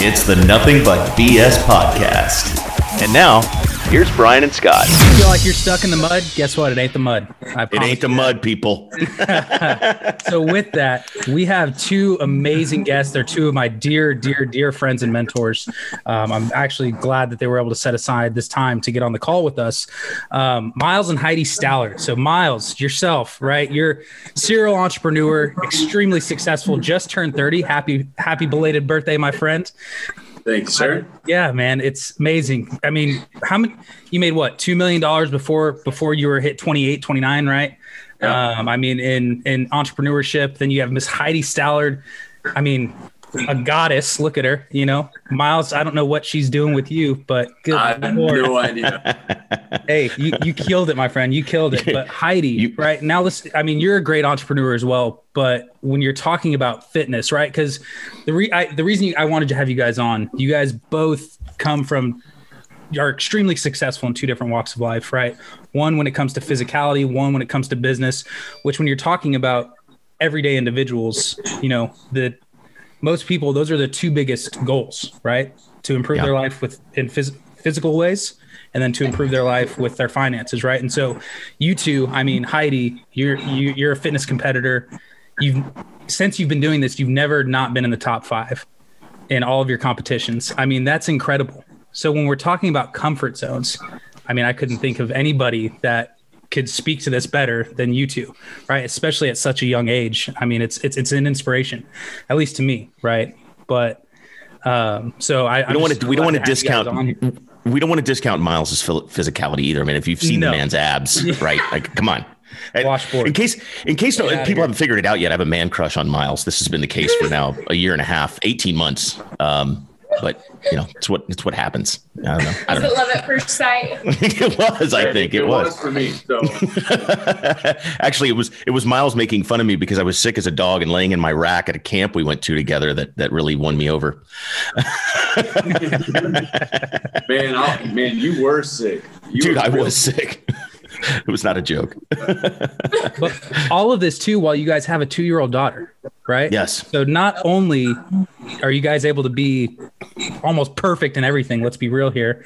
It's the Nothing But BS podcast. And now, here's Brian and Scott. You feel like you're stuck in the mud? Guess what? It ain't the mud. I It ain't the mud, people. so with that, we have two amazing guests. They're two of my dear, dear, dear friends and mentors. Um, I'm actually glad that they were able to set aside this time to get on the call with us. Um, Miles and Heidi Stallard. So Miles, yourself, right? You're serial entrepreneur, extremely successful, just turned 30. Happy, happy belated birthday, my friend. Thank you, sir. Yeah, man, it's amazing. I mean, how many you made what? 2 million dollars before before you were hit 28, 29, right? Yeah. Um, I mean, in in entrepreneurship, then you have Miss Heidi Stallard. I mean, a goddess. Look at her. You know, Miles. I don't know what she's doing with you, but good I have lord. no idea. hey, you, you killed it, my friend. You killed it. But Heidi, You- right now, listen. I mean, you're a great entrepreneur as well. But when you're talking about fitness, right? Because the re- I, the reason I wanted to have you guys on, you guys both come from are extremely successful in two different walks of life, right? One when it comes to physicality, one when it comes to business. Which when you're talking about everyday individuals, you know, the most people those are the two biggest goals, right? To improve Yeah. their life with in phys- physical ways and then to improve their life with their finances, right? And so you two, I mean, Heidi, you're you, you're a fitness competitor. You've since you've been doing this, you've never not been in the top 5 in all of your competitions. I mean, that's incredible. So when we're talking about comfort zones, I mean, I couldn't think of anybody that could speak to this better than you two, right? Especially at such a young age. I mean, it's it's it's an inspiration, at least to me, right? But um, so I We don't want to. We don't want to discount. We don't want to discount Miles's physicality either. I mean, if you've seen No. the man's abs, right? Like, come on. Washboard. In case, in case no, people haven't figured it out yet, I have a man crush on Miles. This has been the case for now a year and a half, eighteen months. Um, but you know, it's what it's what happens. I don't know. I Was don't it know. love at first sight? it was. I think it, was. for me. So Actually, it was it was Miles making fun of me because I was sick as a dog and laying in my rack at a camp we went to together that that really won me over. man, I'll, man, you were sick. You Dude, were I real was sick. it was not a joke. But all of this too, while you guys have a two-year-old daughter, right? Yes. So not only are you guys able to be almost perfect in everything, let's be real here.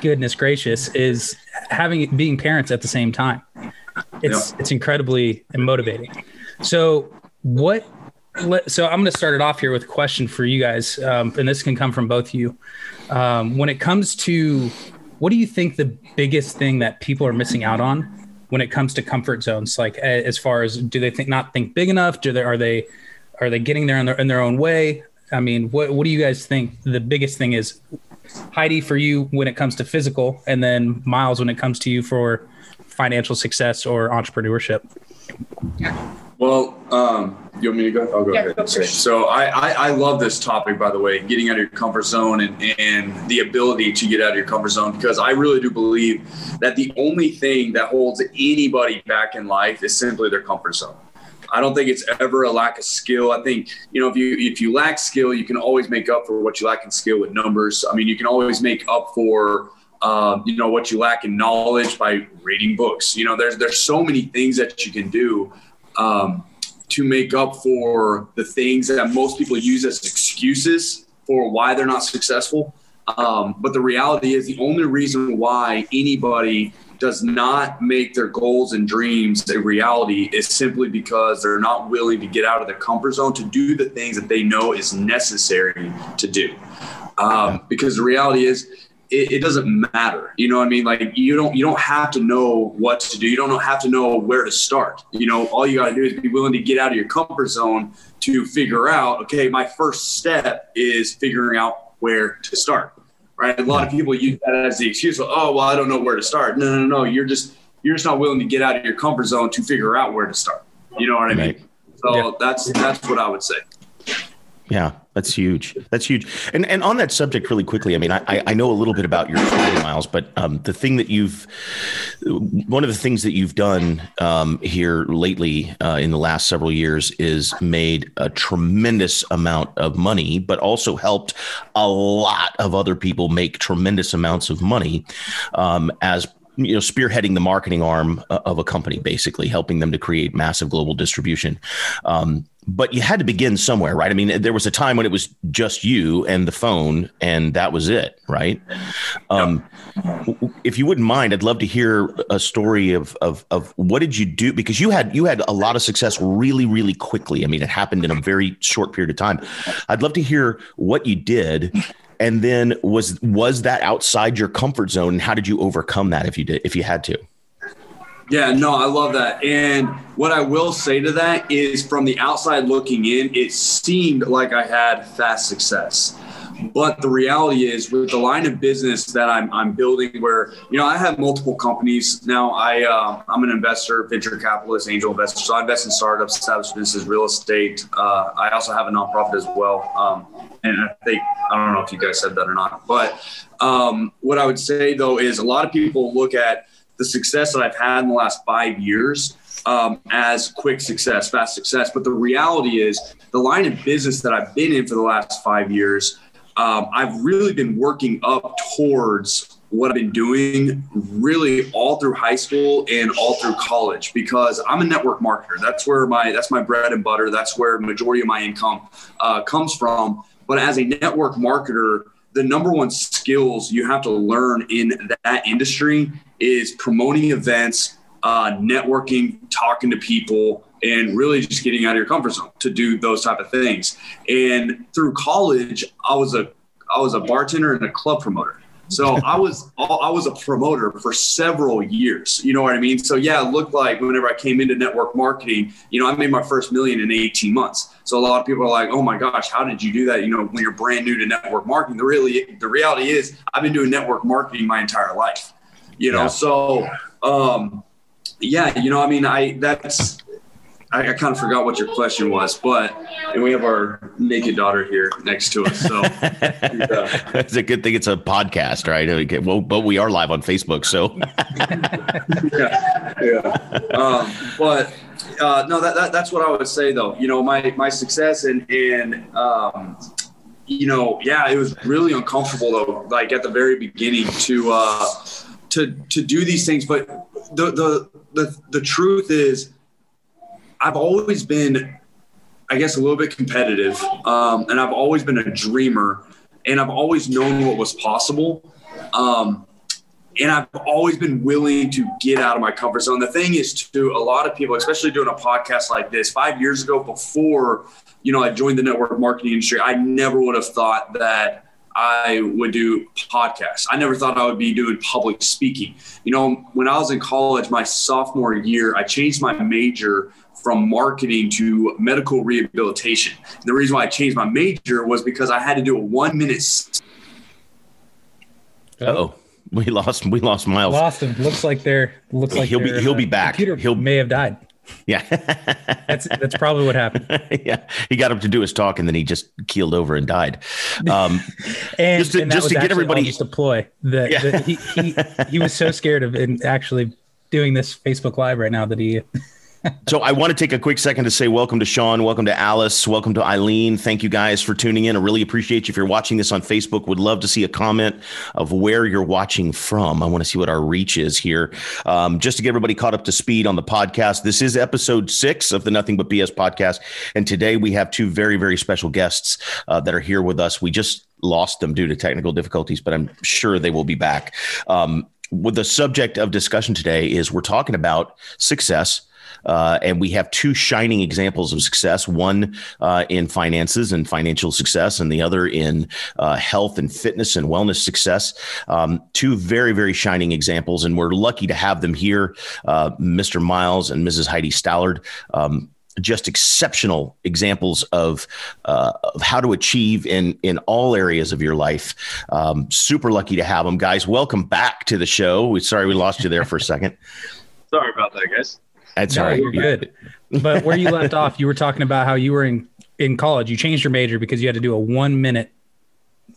Goodness gracious, is having being parents at the same time. It's it's incredibly motivating. So what? Let, so I'm going to start it off here with a question for you guys, um, and this can come from both of you. Um, when it comes to what do you think the biggest thing that people are missing out on when it comes to comfort zones? Like as far as do they think not think big enough? Do they are they are they getting there in their in their own way? I mean, what what do you guys think the biggest thing is? Heidi, for you when it comes to physical, and then Miles when it comes to you for financial success or entrepreneurship. Well, um, you want me to go? I'll go Yeah, ahead. go So I, I, I love this topic, by the way, getting out of your comfort zone and, and the ability to get out of your comfort zone, because I really do believe that the only thing that holds anybody back in life is simply their comfort zone. I don't think it's ever a lack of skill. I think you know if you if you lack skill, you can always make up for what you lack in skill with numbers. I mean, you can always make up for um, you know what you lack in knowledge by reading books. You know, there's there's so many things that you can do um, to make up for the things that most people use as excuses for why they're not successful. Um, but the reality is, the only reason why anybody does not make their goals and dreams a reality is simply because they're not willing to get out of their comfort zone to do the things that they know is necessary to do. Um, because the reality is, it, it doesn't matter. You know what I mean? Like you don't you don't have to know what to do. You don't have to know where to start. You know, all you got to do is be willing to get out of your comfort zone to figure out. Okay, my first step is figuring out where to start. Right? A lot of people use that as the excuse. Oh, well, I don't know where to start. No, no, no. You're just you're just not willing to get out of your comfort zone to figure out where to start. You know what I mean? Right. So Yeah. that's that's what I would say. Yeah, that's huge. That's huge. And and on that subject, really quickly, I mean, I I- know a little bit about your story, Miles, but um, the thing that you've, one of the things that you've done um, here lately uh, in the last several years is made a tremendous amount of money, but also helped a lot of other people make tremendous amounts of money um, as you know spearheading the marketing arm uh, of a company basically helping them to create massive global distribution um, but you had to begin somewhere, right? I mean, there was a time when it was just you and the phone, and that was it, right? Um, if you wouldn't mind, I'd love to hear a story of, of of what did you do because you had you had a lot of success really, really quickly. I mean, it happened in a very short period of time. I'd love to hear what you did, and then was was that outside your comfort zone, and how did you overcome that if you did if you had to? Yeah, no, I love that. And what I will say to that is from the outside looking in, it seemed like I had fast success. But the reality is, with the line of business that I'm, I'm building, where you know I have multiple companies now. I uh, I'm an investor, venture capitalist, angel investor. So I invest in startups, established businesses, real estate. Uh, I also have a nonprofit as well. Um, and I think I don't know if you guys said that or not, but um, what I would say though is a lot of people look at the success that I've had in the last five years um, as quick success, fast success. But the reality is, the line of business that I've been in for the last five years, um, I've really been working up towards what I've been doing really all through high school and all through college because I'm a network marketer. That's where my that's my bread and butter. That's where majority of my income uh, comes from. But as a network marketer, the number one skills you have to learn in that industry is promoting events, uh, networking, talking to people, and really just getting out of your comfort zone to do those type of things. And through college, I was a I was a bartender and a club promoter. So I was I was a promoter for several years. You know what I mean? So yeah, it looked like whenever I came into network marketing, you know, I made my first million in 18 months. So a lot of people are like, "Oh my gosh, how did you do that?" You know, when you're brand new to network marketing, the really the reality is I've been doing network marketing my entire life. You know, yeah. so um, yeah, you know, I mean, I that's I, I kind of forgot what your question was, but and we have our naked daughter here next to us. So it's a good thing it's a podcast, right? Okay, well, but we are live on Facebook, so yeah, yeah. Um, but uh, no, that, that that's what I would say though. You know, my my success and and um, you know, yeah, it was really uncomfortable though. Like at the very beginning to uh, to to do these things, but the the the the truth is I've always been, I guess, a little bit competitive, um, and I've always been a dreamer, and I've always known what was possible. Um, and I've always been willing to get out of my comfort zone. The thing is, to a lot of people, especially doing a podcast like this, five years ago, before you know I joined the network marketing industry, I never would have thought that I would do podcasts. I never thought I would be doing public speaking. You know, when I was in college, my sophomore year, I changed my major from marketing to medical rehabilitation. The reason why I changed my major was because I had to do a one minute. Oh, we lost we lost Miles. Lost him. Looks like they're looks like he'll be he'll uh, be back. He'll may have died. Yeah, that's that's probably what happened. yeah, he got up to do his talk and then he just keeled over and died. Um, and just to, and just to get everybody just a ploy that, yeah. that he, he he was so scared of in actually doing this Facebook Live right now that he so I want to take a quick second to say welcome to Sean, welcome to Alice, welcome to Eileen. Thank you guys for tuning in. I really appreciate you. If you're watching this on Facebook, would love to see a comment of where you're watching from. I want to see what our reach is here. Um, just to get everybody caught up to speed on the podcast, this is episode six of the Nothing But BS podcast, and today we have two very very special guests uh, that are here with us. We just lost them due to technical difficulties, but I'm sure they will be back. Um, with the subject of discussion today is we're talking about success uh, and we have two shining examples of success one uh, in finances and financial success, and the other in uh, health and fitness and wellness success. Um, two very, very shining examples. And we're lucky to have them here, uh, Mr. Miles and Mrs. Heidi Stallard. Um, just exceptional examples of uh, of how to achieve in in all areas of your life. Um, super lucky to have them, guys. Welcome back to the show. We sorry we lost you there for a second. Sorry about that, guys. That's no, right. You're good. But where you left off, you were talking about how you were in in college. You changed your major because you had to do a one minute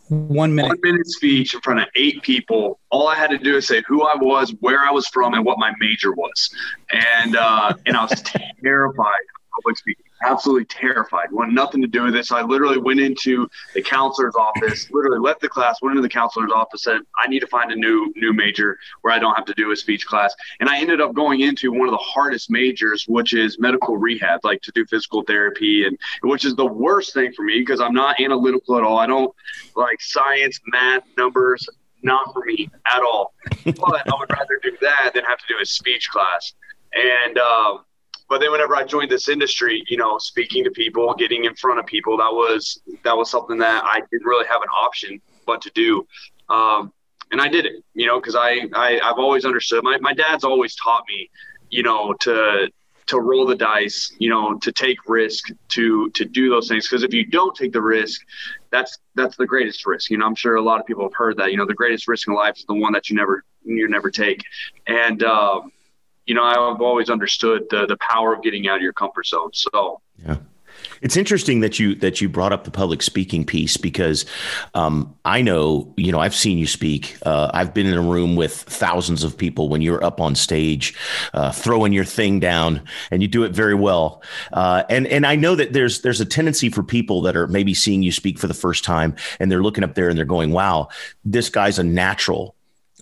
one minute one minute speech in front of eight people. All I had to do is say who I was, where I was from, and what my major was. And uh, and I was terrified of public speaking. Absolutely terrified. Wanted nothing to do with this. I literally went into the counselor's office, literally left the class, went into the counselor's office, said, I need to find a new new major where I don't have to do a speech class. And I ended up going into one of the hardest majors, which is medical rehab, like to do physical therapy and which is the worst thing for me because I'm not analytical at all. I don't like science, math, numbers, not for me at all. but I would rather do that than have to do a speech class. And um, but then whenever I joined this industry, you know, speaking to people, getting in front of people, that was that was something that I didn't really have an option but to do. Um, and I did it, you know, because I, I I've always understood. My my dad's always taught me, you know, to to roll the dice, you know, to take risk, to to do those things. Because if you don't take the risk, that's that's the greatest risk. You know, I'm sure a lot of people have heard that. You know, the greatest risk in life is the one that you never you never take. And um, you know, I've always understood the the power of getting out of your comfort zone. So yeah. It's interesting that you that you brought up the public speaking piece because um, I know you know I've seen you speak. Uh, I've been in a room with thousands of people when you're up on stage, uh, throwing your thing down, and you do it very well. Uh, and and I know that there's there's a tendency for people that are maybe seeing you speak for the first time and they're looking up there and they're going, "Wow, this guy's a natural."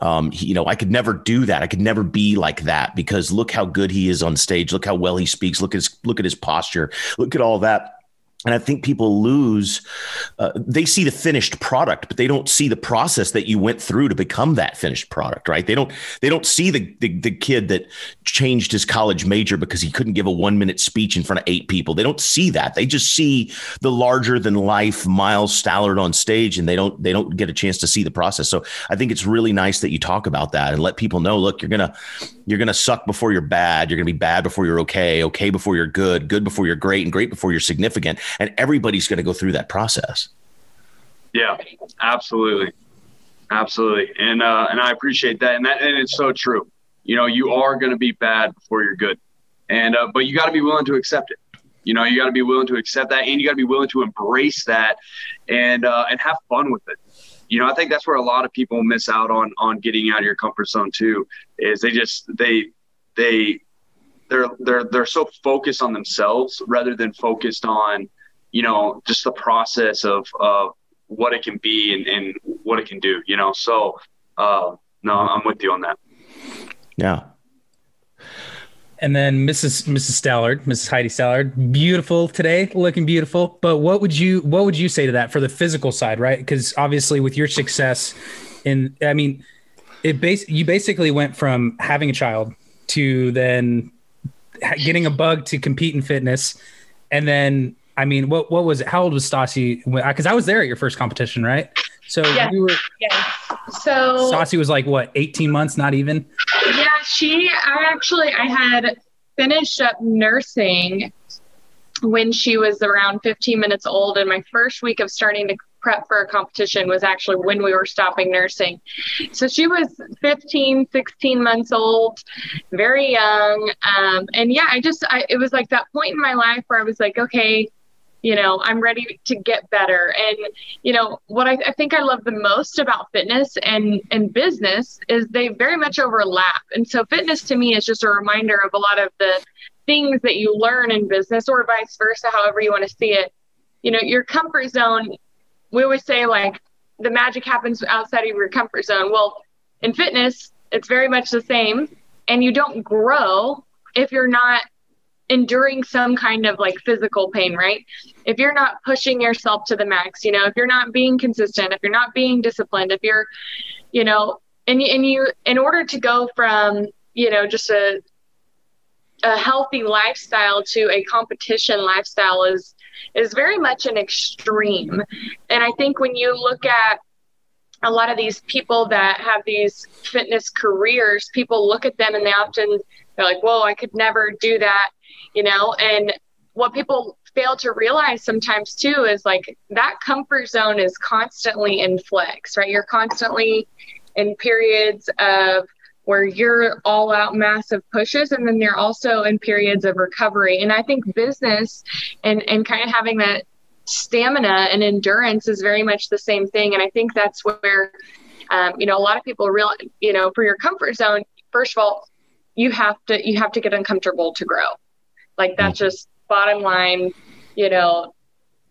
Um, he, you know, I could never do that. I could never be like that because look how good he is on stage. Look how well he speaks. Look at his look at his posture. Look at all that and I think people lose, uh, they see the finished product, but they don't see the process that you went through to become that finished product, right? They don't, they don't see the, the, the kid that changed his college major because he couldn't give a one minute speech in front of eight people. They don't see that. They just see the larger than life Miles Stallard on stage and they don't, they don't get a chance to see the process. So I think it's really nice that you talk about that and let people know, look, you're going to, you're going to suck before you're bad. You're going to be bad before you're okay, okay before you're good, good before you're great, and great before you're significant and everybody's going to go through that process. Yeah, absolutely, absolutely, and uh, and I appreciate that, and that and it's so true. You know, you are going to be bad before you're good, and uh, but you got to be willing to accept it. You know, you got to be willing to accept that, and you got to be willing to embrace that, and uh, and have fun with it. You know, I think that's where a lot of people miss out on on getting out of your comfort zone too. Is they just they they they're they're they're so focused on themselves rather than focused on you know, just the process of, of what it can be and, and what it can do, you know? So, uh, no, I'm with you on that. Yeah. And then Mrs. Mrs. Stallard, Mrs. Heidi Stallard, beautiful today, looking beautiful. But what would you what would you say to that for the physical side, right? Because obviously, with your success, in I mean, it base you basically went from having a child to then getting a bug to compete in fitness, and then I mean, what what was it? How old was Stassi? Because I was there at your first competition, right? So yeah, we were. Yeah. So Stassi was like what, eighteen months? Not even. Yeah, she. I actually I had finished up nursing when she was around 15 minutes old, and my first week of starting to prep for a competition was actually when we were stopping nursing. So she was 15, 16 months old, very young. Um, and yeah, I just, I, it was like that point in my life where I was like, okay, you know i'm ready to get better. And you know what I, I, think i love the most about fitness and and business is they very much overlap. And so fitness to me is just a reminder of a lot of the things that you learn in business or vice versa however you want to see it. You know your comfort zone we always say like the magic happens outside of your comfort zone. Well in fitness it's very much the same and you don't grow if you're not enduring some kind of like physical pain, right? If you're not pushing yourself to the max, you know, if you're not being consistent, if you're not being disciplined, if you're, you know, and and you in order to go from, you know, just a a healthy lifestyle to a competition lifestyle is is very much an extreme. And I think when you look at a lot of these people that have these fitness careers, people look at them and they often they're like, "Whoa, I could never do that." You know? And what people fail to realize sometimes too is like that comfort zone is constantly in flex right? You're constantly in periods of where you're all out massive pushes and then they're also in periods of recovery. And i think business and and kind of having that stamina and endurance is very much the same thing. And i think that's where um, you know a lot of people real you know for your comfort zone first of all you have to you have to get uncomfortable to grow like that's mm-hmm. just bottom line, you know,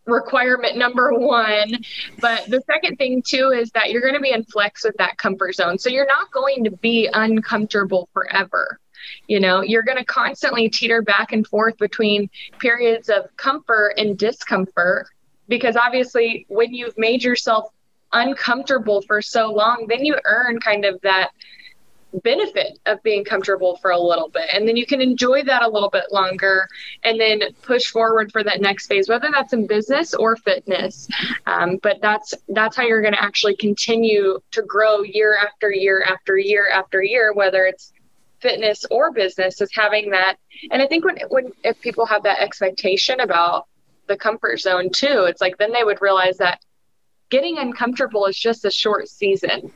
requirement number one. But the second thing too is that you're going to be in flex with that comfort zone. So you're not going to be uncomfortable forever. You know, you're going to constantly teeter back and forth between periods of comfort and discomfort because obviously when you've made yourself uncomfortable for so long, then you earn kind of that benefit of being comfortable for a little bit. And then you can enjoy that a little bit longer and then push forward for that next phase whether that's in business or fitness. Um, but that's that's how you're going to actually continue to grow year after year after year after year whether it's fitness or business is having that. And i think when when if people have that expectation about the comfort zone too it's like then they would realize that getting uncomfortable is just a short season.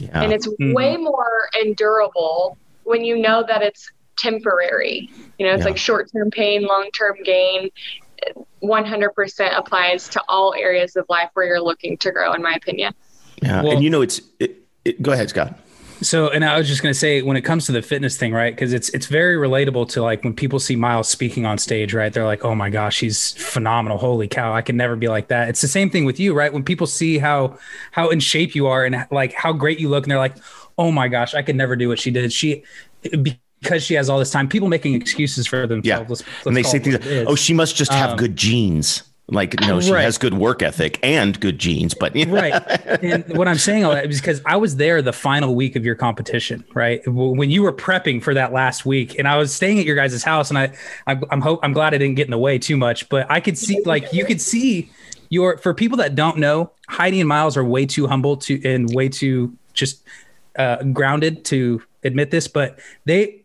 Yeah. And it's mm-hmm. way more endurable when you know that it's temporary. You know, it's yeah. like short term pain, long term gain. 100% applies to all areas of life where you're looking to grow, in my opinion. Yeah. Well, and you know, it's, it, it, go ahead, Scott. So, and I was just going to say, when it comes to the fitness thing, right? Because it's it's very relatable to like when people see Miles speaking on stage, right? They're like, "Oh my gosh, he's phenomenal! Holy cow, I can never be like that." It's the same thing with you, right? When people see how how in shape you are and like how great you look, and they're like, "Oh my gosh, I could never do what she did." She because she has all this time. People making excuses for themselves. Yeah, let's, let's and they say things. Like, oh, she must just have um, good genes. Like, know, she right. has good work ethic and good genes, but right. And what I'm saying all that is because I was there the final week of your competition, right? When you were prepping for that last week, and I was staying at your guys' house, and I, I I'm hope I'm glad I didn't get in the way too much, but I could see like you could see your for people that don't know, Heidi and Miles are way too humble to and way too just uh, grounded to admit this, but they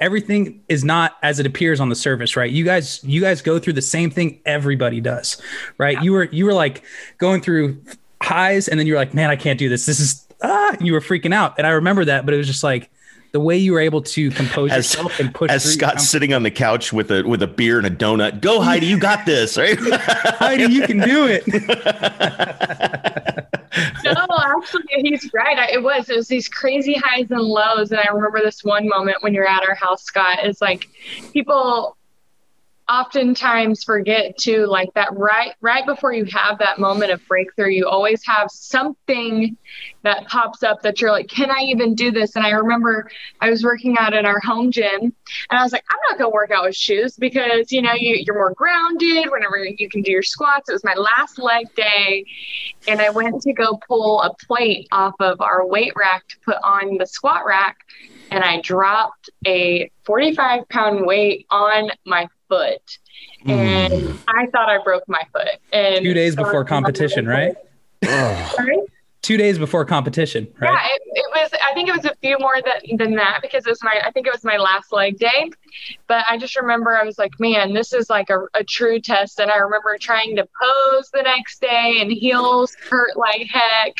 everything is not as it appears on the surface, right? You guys, you guys go through the same thing everybody does, right? Yeah. You were you were like going through highs, and then you're like, man, I can't do this. This is ah, you were freaking out, and I remember that, but it was just like the way you were able to compose as, yourself and push. As Scott sitting on the couch with a with a beer and a donut, go Heidi, you got this, right? Heidi, you can do it. no, actually, he's right. I, it was it was these crazy highs and lows, and I remember this one moment when you're at our house, Scott. Is like people oftentimes forget to like that right right before you have that moment of breakthrough you always have something that pops up that you're like can i even do this? And i remember i was working out at our home gym and i was like i'm not going to work out with shoes because you know you, you're more grounded whenever you can do your squats. It was my last leg day and i went to go pull a plate off of our weight rack to put on the squat rack and I dropped a 45 pound weight on my foot. And mm. I thought I broke my foot. And two days before competition, right? Sorry? Two days before competition, right? Yeah, it, it, was. I think it was a few more than than that because it was my. I think it was my last leg day, but I just remember I was like, man, this is like a, a true test. And I remember trying to pose the next day, and heels hurt like heck.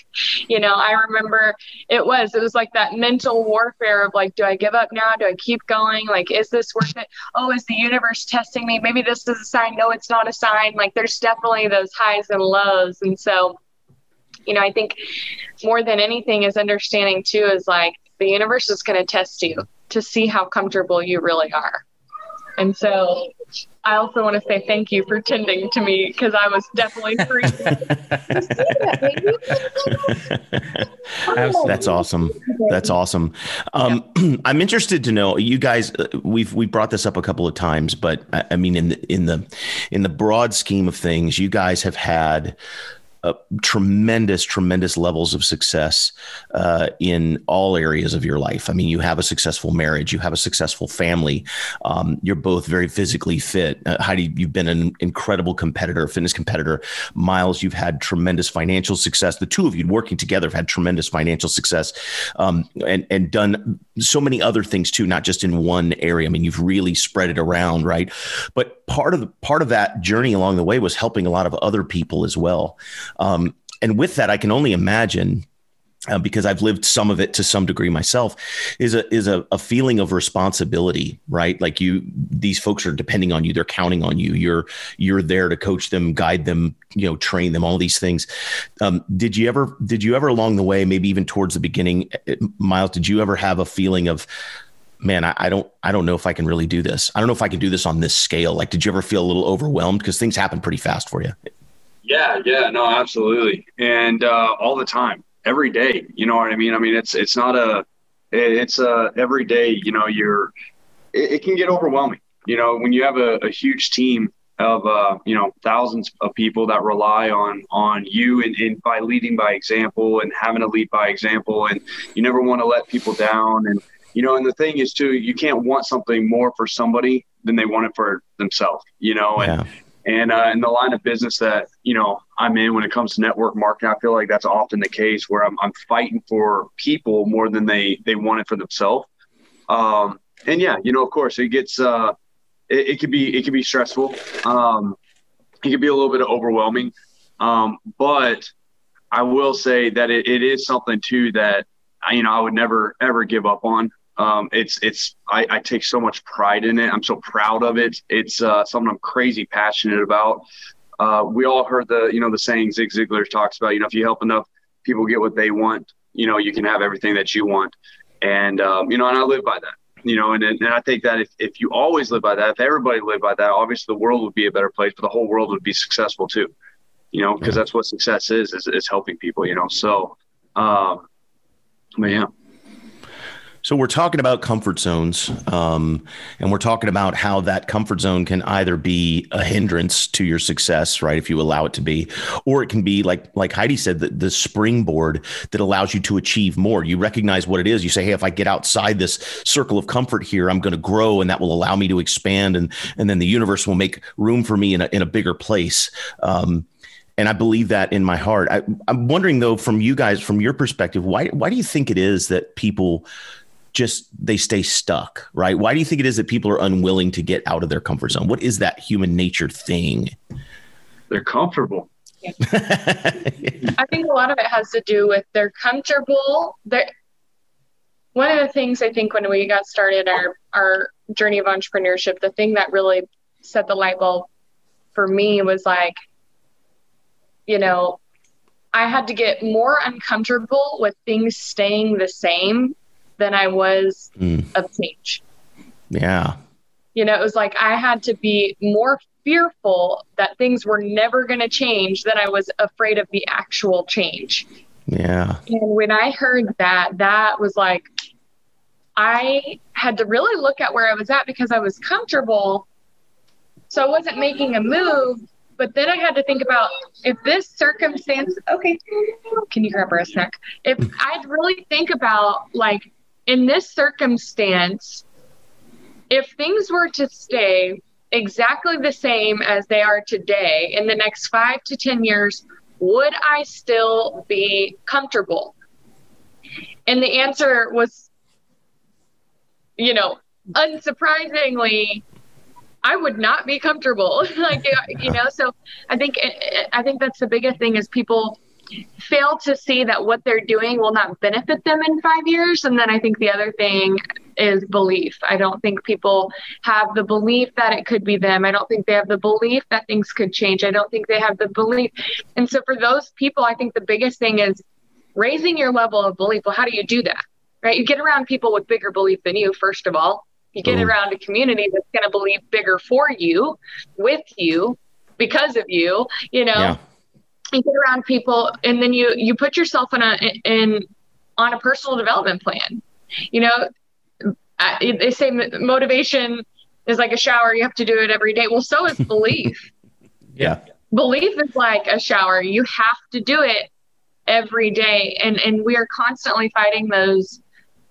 You know, I remember it was. It was like that mental warfare of like, do I give up now? Do I keep going? Like, is this worth it? Oh, is the universe testing me? Maybe this is a sign. No, it's not a sign. Like, there's definitely those highs and lows, and so you know, I think more than anything is understanding too is like the universe is going to test you to see how comfortable you really are. And so I also want to say thank you for tending to me because I was definitely free. That's awesome. That's awesome. Um, yeah. I'm interested to know you guys. Uh, we've we brought this up a couple of times, but I, I mean, in the in the in the broad scheme of things, you guys have had tremendous, tremendous levels of success uh, in all areas of your life. I mean, you have a successful marriage, you have a successful family, um, you're both very physically fit. Uh, Heidi, you've been an incredible competitor, fitness competitor. Miles, you've had tremendous financial success. The two of you working together have had tremendous financial success um, and, and done so many other things too, not just in one area. I mean, you've really spread it around, right? But part of the, part of that journey along the way was helping a lot of other people as well. Um, and with that, I can only imagine. Uh, because I've lived some of it to some degree myself, is a is a, a feeling of responsibility, right? Like you, these folks are depending on you; they're counting on you. You're you're there to coach them, guide them, you know, train them, all these things. Um, did you ever did you ever along the way, maybe even towards the beginning, uh, Miles? Did you ever have a feeling of man, I, I, don't, I don't know if I can really do this. I don't know if I can do this on this scale. Like, did you ever feel a little overwhelmed because things happen pretty fast for you? Yeah, yeah, no, absolutely, and uh, all the time, every day. You know what I mean? I mean, it's it's not a, it's a every day. You know, you're, it, it can get overwhelming. You know, when you have a, a huge team of uh, you know thousands of people that rely on on you and, and by leading by example and having to lead by example and you never want to let people down and you know and the thing is too you can't want something more for somebody than they want it for themselves you know and yeah. And uh, in the line of business that you know i'm in when it comes to network marketing i feel like that's often the case where i'm, I'm fighting for people more than they they want it for themselves um, and yeah you know of course it gets uh it, it could be it could be stressful. Um, it could be a little bit overwhelming, um, but I will say that it, it is something too that you know I would never ever give up on. Um, it's it's I, I, take so much pride in it. I'm so proud of it. It's uh, something I'm crazy passionate about. Uh, we all heard the you know the saying Zig Ziglar talks about. You know, if you help enough people get what they want, you know, you can have everything that you want. And um, you know, and I live by that you know, and, and I think that if, if you always live by that, if everybody lived by that, obviously the world would be a better place, but the whole world would be successful too, you know, because that's what success is, is, is helping people, you know? So, um, but yeah. So we're talking about comfort zones, um, and we're talking about how that comfort zone can either be a hindrance to your success, right, if you allow it to be, or it can be like like Heidi said, the, the springboard that allows you to achieve more. You recognize what it is. You say, hey, if I get outside this circle of comfort here, I'm going to grow, and that will allow me to expand, and and then the universe will make room for me in a in a bigger place. Um, and I believe that in my heart. I, I'm wondering though, from you guys, from your perspective, why why do you think it is that people just they stay stuck, right? Why do you think it is that people are unwilling to get out of their comfort zone? What is that human nature thing? They're comfortable. I think a lot of it has to do with they're comfortable. They're, one of the things I think when we got started our our journey of entrepreneurship, the thing that really set the light bulb for me was like, you know, I had to get more uncomfortable with things staying the same than I was mm. of change. Yeah. You know, it was like I had to be more fearful that things were never going to change than I was afraid of the actual change. Yeah. And when I heard that, that was like, I had to really look at where I was at because I was comfortable. So I wasn't making a move. But then I had to think about if this circumstance, okay, can you grab her a snack? If I'd really think about like in this circumstance, if things were to stay exactly the same as they are today in the next five to 10 years, would I still be comfortable? And the answer was, you know, unsurprisingly, I would not be comfortable. like, you know, so I think, I think that's the biggest thing is people fail to see that what they're doing will not benefit them in five years. And then I think the other thing is belief. I don't think people have the belief that it could be them. I don't think they have the belief that things could change. I don't think they have the belief. And so for those people, I think the biggest thing is raising your level of belief. Well, how do you do that? Right? You get around people with bigger belief than you, first of all. You get mm-hmm. around a community that's going to believe bigger for you, with you, because of you, you know. Yeah you get around people and then you you put yourself in a in on a personal development plan. You know they say motivation is like a shower you have to do it every day. Well so is belief. Yeah. Belief is like a shower. You have to do it every day and and we are constantly fighting those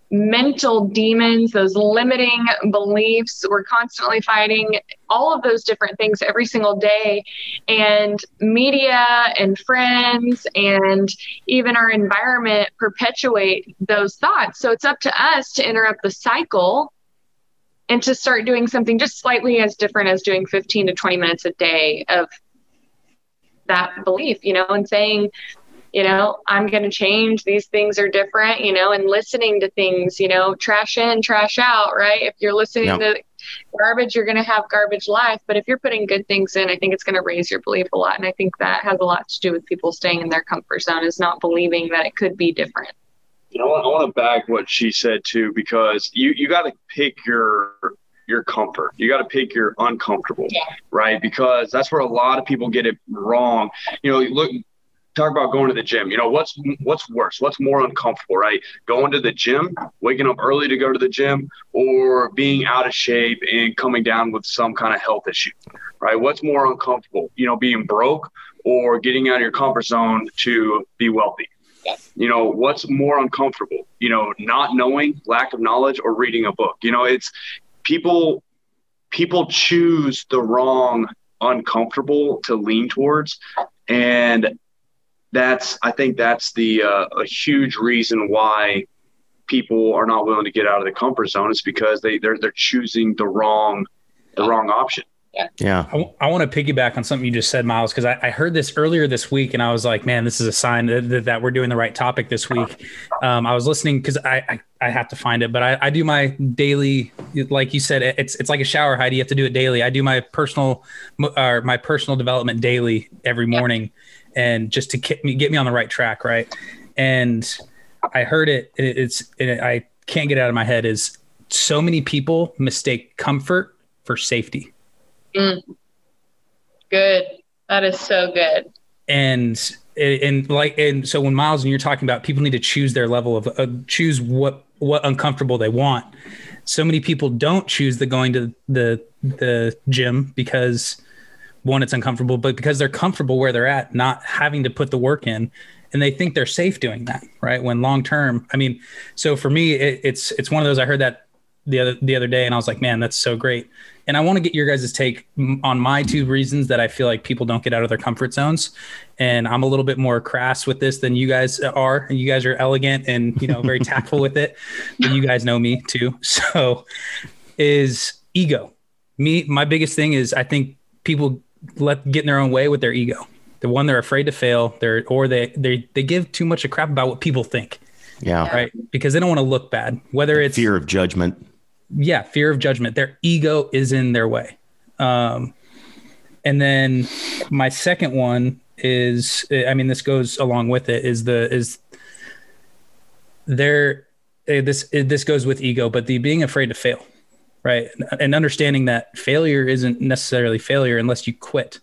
mental demons, those limiting beliefs. We're constantly fighting all of those different things every single day. And media and friends and even our environment perpetuate those thoughts. So it's up to us to interrupt the cycle and to start doing something just slightly as different as doing 15 to 20 minutes a day of that belief, you know, and saying, you know, I'm going to change. These things are different, you know, and listening to things, you know, trash in, trash out, right? If you're listening yep. to garbage, you're going to have garbage life. But if you're putting good things in, I think it's going to raise your belief a lot. And I think that has a lot to do with people staying in their comfort zone, is not believing that it could be different. You know, I want to back what she said too, because you you got to pick your your comfort. You got to pick your uncomfortable, Yeah. right? Because that's where a lot of people get it wrong. You know, look, talk about going to the gym. You know, what's what's worse? What's more uncomfortable, right? Going to the gym, waking up early to go to the gym, or being out of shape and coming down with some kind of health issue, right? What's more uncomfortable? You know, being broke or getting out of your comfort zone to be wealthy. You know, what's more uncomfortable? You know, not knowing, lack of knowledge, or reading a book. You know, it's people people choose the wrong uncomfortable to lean towards and that's i think that's the uh, a huge reason why people are not willing to get out of the comfort zone It's because they they're they're choosing the wrong the wrong option Yeah. yeah. I, want to piggyback on something you just said, Miles, because I, I heard this earlier this week and I was like, man, this is a sign that, that we're doing the right topic this week. Um, I was listening because I, I, I have to find it, but I, I do my daily, like you said, it's it's like a shower, Heidi. You have to do it daily. I do my personal, or my personal development daily every morning, and just to get me get me on the right track, right? And I heard it. it it's it, I can't get it out of my head. Is so many people mistake comfort for safety. Mm. Good. That is so good. and and like and so when miles and you're talking about people need to choose their level of uh, choose what what uncomfortable they want so many people don't choose the going to the the gym because one it's uncomfortable but because they're comfortable where they're at not having to put the work in and they think they're safe doing that right when long term i mean so for me it, it's it's one of those i heard that the other the other day and i was like man that's so great and I want to get your guys' take on my two reasons that I feel like people don't get out of their comfort zones. And I'm a little bit more crass with this than you guys are. And you guys are elegant and you know very tactful with it. But you guys know me too. So is ego. Me, my biggest thing is I think people let get in their own way with their ego. The one they're afraid to fail, they're or they they they give too much a crap about what people think. Yeah. Right. Because they don't want to look bad. Whether it's fear of judgment yeah, fear of judgment. Their ego is in their way. Um, and then my second one is, I mean, this goes along with it. Is the is there this this goes with ego, but the being afraid to fail, right? And understanding that failure isn't necessarily failure unless you quit.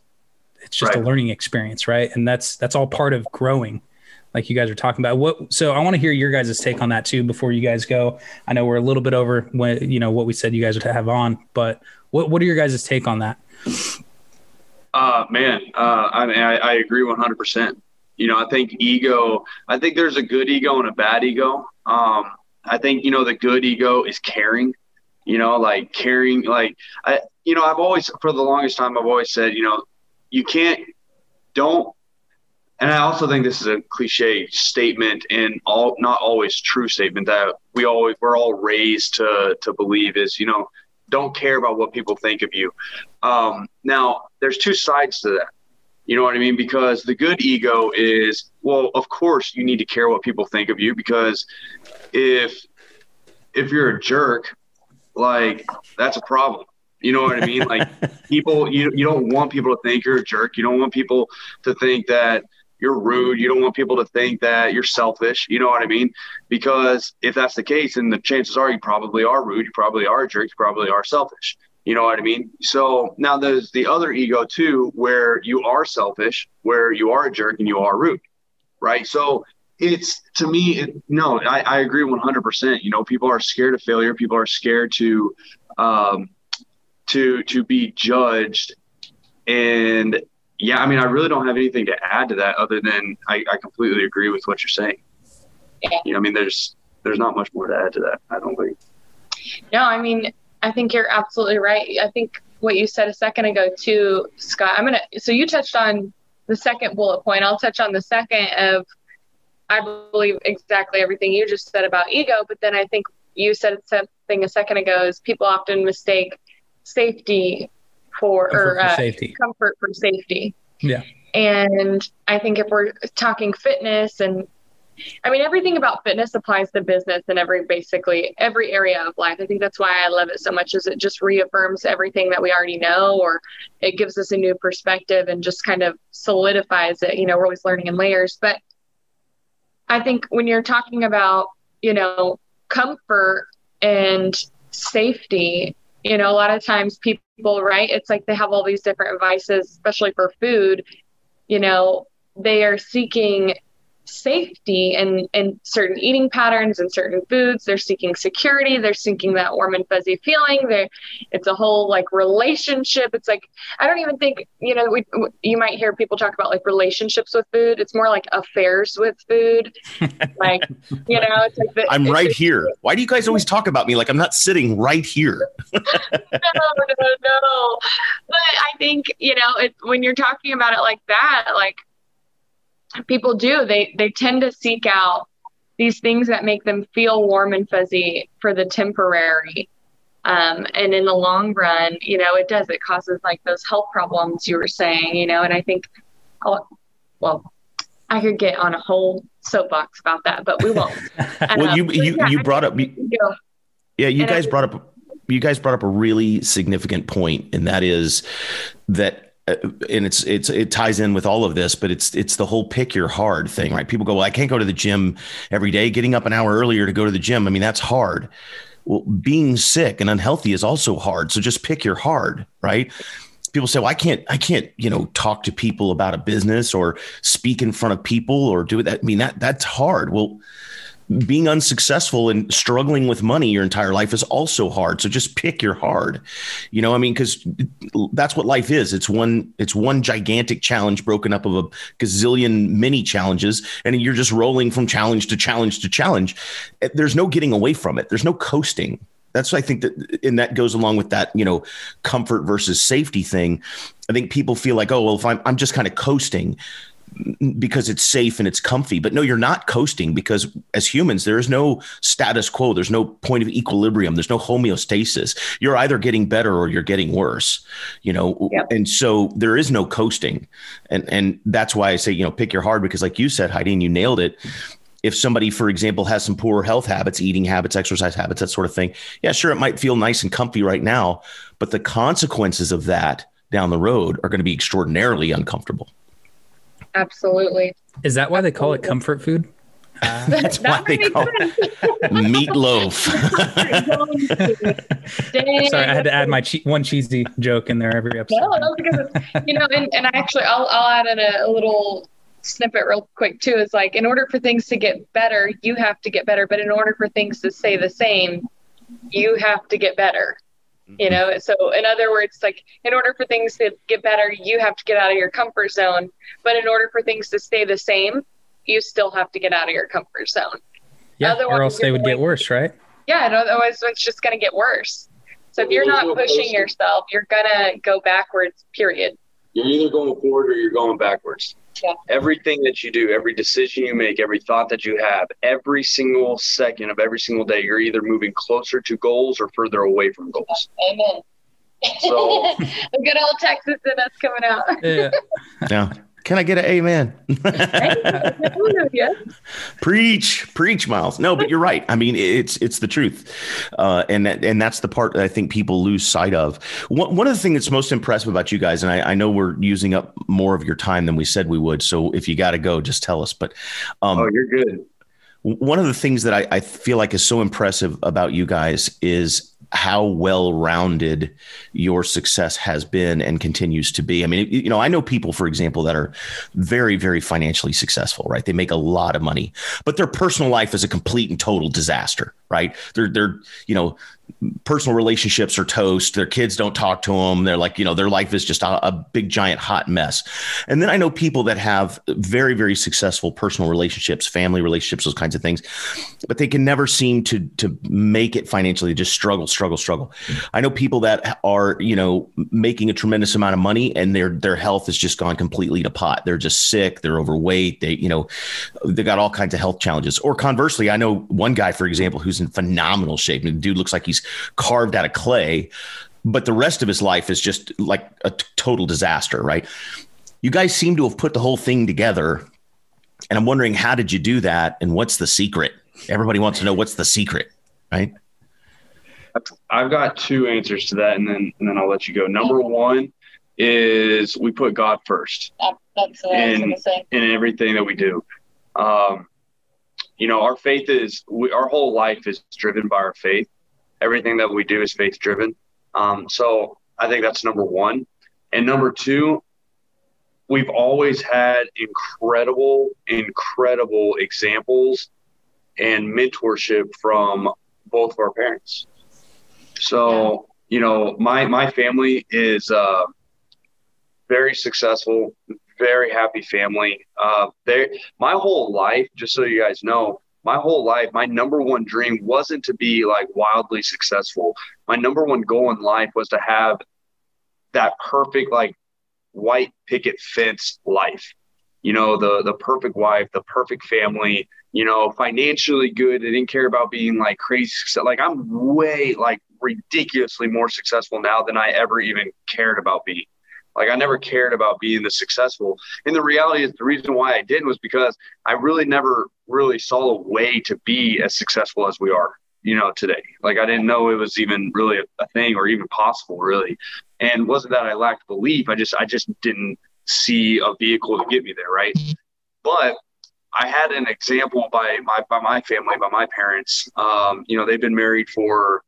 It's just Right. a learning experience, right? And that's that's all part of growing like you guys are talking about. What so I want to hear your guys' take on that too before you guys go. I know we're a little bit over when you know what we said you guys would have on, but what what are your guys' take on that? Uh, man, uh, I mean, I, I agree 100%. You know, I think ego, I think there's a good ego and a bad ego. Um, I think, you know, the good ego is caring, you know, like caring, like, I, you know, I've always, for the longest time, I've always said, you know, you can't, don't, and I also think this is a cliche statement and all, not always true statement that we always, we're all raised to, to believe is, you know, don't care about what people think of you. Um, now, there's two sides to that. You know what I mean? Because the good ego is, well, of course you need to care what people think of you because if if you're a jerk, like that's a problem. You know what I mean? Like people, you you don't want people to think you're a jerk. You don't want people to think that you're rude. You don't want people to think that you're selfish. You know what I mean? Because if that's the case, then the chances are you probably are rude. You probably are a jerk. You probably are selfish. You know what I mean? So now there's the other ego too, where you are selfish, where you are a jerk and you are rude, right? So it's to me, it, no, I, I agree 100%. You know, people are scared of failure. People are scared to, um, to to be judged, and yeah, I mean, I really don't have anything to add to that other than I, I completely agree with what you're saying. Yeah. You know, I mean, there's there's not much more to add to that. I don't think. No, I mean, I think you're absolutely right. I think what you said a second ago too, Scott. I'm gonna. So you touched on the second bullet point. I'll touch on the second of. I believe exactly everything you just said about ego, but then I think you said something a second ago is people often mistake safety for Comfort or for uh, safety. comfort for safety. Yeah. And I think if we're talking fitness and I mean everything about fitness applies to business and every basically every area of life. I think that's why I love it so much is it just reaffirms everything that we already know or it gives us a new perspective and just kind of solidifies it. You know, we're always learning in layers. But I think when you're talking about you know, comfort and safety. You know, a lot of times people, right? It's like they have all these different vices, especially for food. You know, they are seeking safety and and certain eating patterns and certain foods. They're seeking security. They're seeking that warm and fuzzy feeling. They it's a whole like relationship. It's like i don't even think you know we, you might hear people talk about like relationships with food. It's more like affairs with food. Like you know it's like the, i'm right here. Why do you guys always talk about me like i'm not sitting right here? No no no. But i think you know it, when you're talking about it like that like people do. They they tend to seek out these things that make them feel warm and fuzzy for the temporary. Um, and in the long run you know it does. It causes like those health problems you were saying you know and i think oh, well i could get on a whole soapbox about that but we won't. Well um, you you, yeah, you brought up you, yeah you guys brought up you guys brought up a really significant point and that is that and it's it's it ties in with all of this, but it's it's the whole pick your hard thing, right? People go, well, I can't go to the gym every day. Getting up an hour earlier to go to the gym, I mean, that's hard. Well, being sick and unhealthy is also hard. So just pick your hard, right? People say, well, I can't, I can't, you know, talk to people about a business or speak in front of people or do that. I mean, that that's hard. Well, being unsuccessful and struggling with money your entire life is also hard. So just pick your hard you know i mean because that's what life is. It's one it's one gigantic challenge broken up of a gazillion mini challenges and you're just rolling from challenge to challenge to challenge. There's no getting away from it. There's no coasting. That's what I think that, and that goes along with that, you know, comfort versus safety thing. I think people feel like, oh, well, if I'm, I'm just kind of coasting, because it's safe and it's comfy. But no, you're not coasting because as humans, there is no status quo. There's no point of equilibrium. There's no homeostasis. You're either getting better or you're getting worse, you know? Yep. And so there is no coasting. And, and that's why I say, you know, pick your hard because like you said, Heidi, and you nailed it. If somebody, for example, has some poor health habits, eating habits, exercise habits, that sort of thing, yeah, sure, it might feel nice and comfy right now, but the consequences of that down the road are going to be extraordinarily uncomfortable. Absolutely. Is that why they call it comfort food? Uh, that's why they call it meatloaf. Sorry, I had to add my che- one cheesy joke in there every episode. No, because you know, and, and actually, I'll I'll add in a, a little snippet real quick too. Is like in order for things to get better, you have to get better, but in order for things to stay the same, you have to get better you mm-hmm. know so in other words like in order for things to get better you have to get out of your comfort zone. But in order for things to stay the same you still have to get out of your comfort zone. Yeah otherwise, or else they would going, get worse right? Yeah and otherwise it's just going to get worse. So if you're not pushing yourself you're going to go backwards period. You're either going forward or you're going backwards yeah. Everything that you do, every decision you make, every thought that you have, every single second of every single day, you're either moving closer to goals or further away from goals. Amen. So the good old Texas in us coming out. yeah. Yeah. Can I get an amen? preach, preach, Miles. No, but you're right. I mean, it's it's the truth, uh, and and that's the part that I think people lose sight of. One, one of the things that's most impressive about you guys, and I, I, know we're using up more of your time than we said we would. So if you got to go, just tell us. But um, oh, you're good. One of the things that I, I feel like is so impressive about you guys is how well rounded your success has been and continues to be. I mean, you know, I know people, for example, that are very, very financially successful, right? They make a lot of money, but their personal life is a complete and total disaster, right? They're, they're, you know, personal relationships are toast. Their kids don't talk to them. They're like, you know, their life is just a, a, big, giant, hot mess. And then I know people that have very, very successful personal relationships, family relationships, those kinds of things, but they can never seem to to make it financially. They just struggle, struggle, struggle. I know people that are, you know, making a tremendous amount of money and their their health has just gone completely to pot. They're just sick. They're overweight. They, you know, they got all kinds of health challenges. Or conversely, I know one guy, for example, who's in phenomenal shape. And the dude looks like he's carved out of clay, but the rest of his life is just like a t- total disaster, right? You guys seem to have put the whole thing together. And I'm wondering, how did you do that? And what's the secret? Everybody wants to know what's the secret, right? I've got two answers to that, and then and then I'll let you go. Number one is we put God first. that's in, I was in everything that we do. Um, you know, our faith is we, our whole life is driven by our faith. Everything that we do is faith driven. Um, so I think that's number one. And number two, we've always had incredible, incredible examples and mentorship from both of our parents. So, you know, my my family is uh, very successful, very happy family. Uh, they, my whole life, just so you guys know, my whole life, my number one dream wasn't to be like wildly successful. My number one goal in life was to have that perfect, like white picket fence life. You know, the the perfect wife, the perfect family, you know, financially good. I didn't care about being like crazy. Like I'm way like ridiculously more successful now than I ever even cared about being. Like I never cared about being the successful. And the reality is the reason why I did was because I really never really saw a way to be as successful as we are, you know, today. Like I didn't know it was even really a, a thing or even possible really. And wasn't that I lacked belief. I just I just didn't see a vehicle to get me there, right? But I had an example by my by my family, by my parents. Um, you know, they've been married for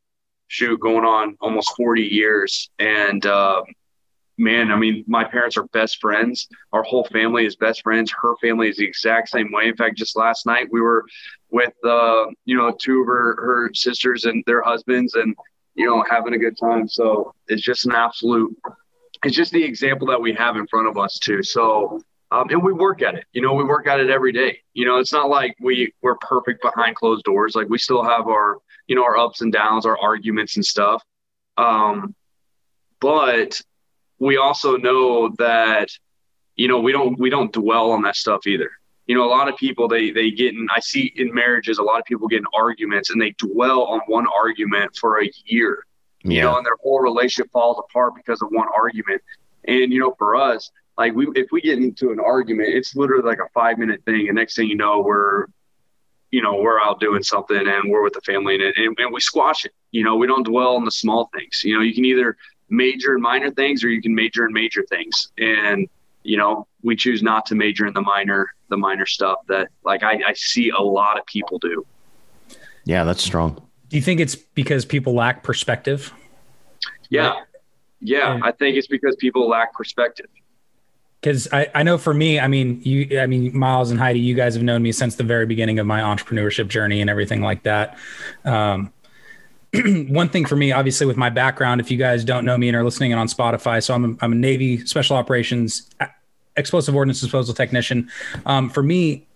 shoot going on almost 40 years and um, man, I mean, my parents are best friends. Our whole family is best friends. Her family is the exact same way. In fact, just last night we were with, uh, you know, two of her, her sisters and their husbands and, you know, having a good time. So it's just an absolute, it's just the example that we have in front of us too. So, um, and we work at it, you know, we work at it every day. You know, it's not like we we're perfect behind closed doors. Like we still have our, you know, our ups and downs, our arguments and stuff. Um, but we also know that you know we don't we don't dwell on that stuff either. You know a lot of people they they get in i see in marriages a lot of people get in arguments and they dwell on one argument for a year. Yeah. you know and their whole relationship falls apart because of one argument. And you know for us like we if we get into an argument it's literally like a five minute thing. And next thing you know we're you know we're out doing something and we're with the family and, and, and we squash it. You know we don't dwell on the small things. You know you can either major in minor things or you can major in major things. And, you know, we choose not to major in the minor, the minor stuff that like I, I see a lot of people do. Yeah, that's strong. Do you think it's because people lack perspective? Yeah. Yeah. I think it's because people lack perspective. Because I, I know for me, I mean, you, I mean, Miles and Heidi, you guys have known me since the very beginning of my entrepreneurship journey and everything like that. Um, one thing for me, obviously, with my background, if you guys don't know me and are listening on Spotify, so I'm a, I'm a Navy Special Operations Explosive Ordnance Disposal Technician. Um, for me,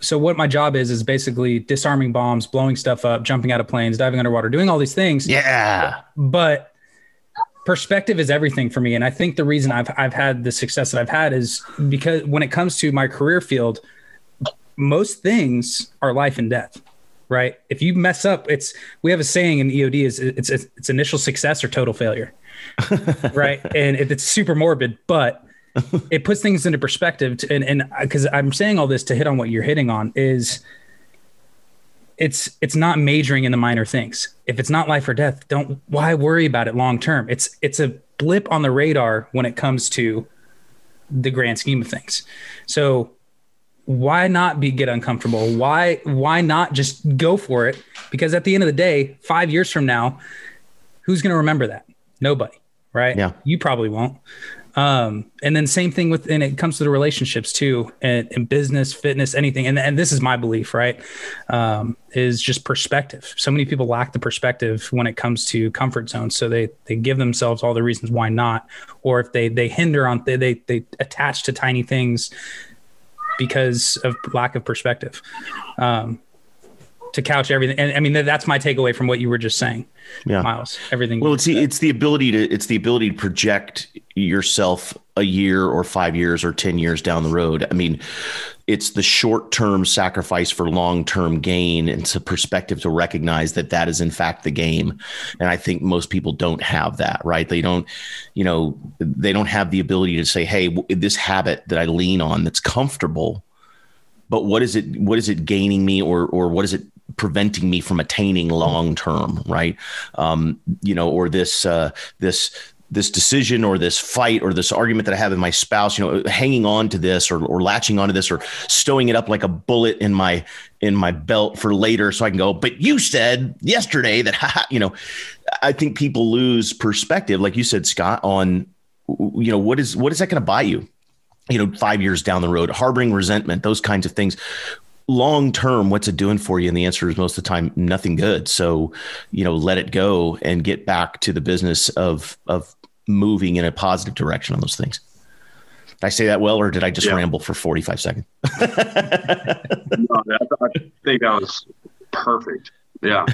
so what my job is is basically disarming bombs, blowing stuff up, jumping out of planes, diving underwater, doing all these things. Yeah. But perspective is everything for me, and I think the reason I've I've had the success that I've had is because when it comes to my career field, most things are life and death right? If you mess up, it's we have a saying in EOD is it's it's, it's initial success or total failure, right? And if it's super morbid, but it puts things into perspective. To, and and because I'm saying all this to hit on what you're hitting on is it's it's not majoring in the minor things. If it's not life or death, don't why worry about it long term. It's it's a blip on the radar when it comes to the grand scheme of things. So why not be get uncomfortable? Why why not just go for it? Because at the end of the day, five years from now, who's going to remember that? Nobody, right? Yeah, you probably won't. Um, and then same thing with, and it comes to the relationships too, and, and business, fitness, anything. And and this is my belief, right? Um, is just perspective. So many people lack the perspective when it comes to comfort zones. So they they give themselves all the reasons why not, or if they they hinder on they they, they attach to tiny things because of lack of perspective. Um, to couch everything, and I mean that's my takeaway from what you were just saying. Yeah, Miles. Everything. Well, it's the, it's the ability to it's the ability to project yourself a year or five years or ten years down the road. I mean, it's the short term sacrifice for long term gain. and It's a perspective to recognize that that is in fact the game. And I think most people don't have that, right? They don't, you know, they don't have the ability to say, hey, this habit that I lean on that's comfortable, but what is it, what is it gaining me or, or what is it preventing me from attaining long term, right? Um, you know, or this, uh, this, this decision or this fight or this argument that I have with my spouse, you know, hanging on to this or, or latching onto this or stowing it up like a bullet in my in my belt for later so I can go, but you said yesterday that you know, I think people lose perspective, like you said, Scott, on you know, what is what is that going to buy you? You know, five years down the road, harboring resentment, those kinds of things long term, what's it doing for you? And the answer is most of the time, nothing good. So, you know, let it go and get back to the business of of moving in a positive direction on those things. Did I say that well, or did I just yeah. ramble for 45 seconds? no, I think that was perfect. Yeah.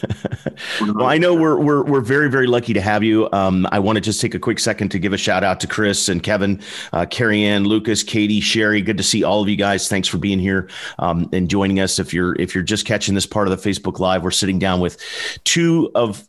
well, I know we're we're we're very very lucky to have you. Um, I want to just take a quick second to give a shout out to Chris and Kevin, uh, Carrie Ann, Lucas, Katie, Sherry. Good to see all of you guys. Thanks for being here um, and joining us. If you're if you're just catching this part of the Facebook Live, we're sitting down with two of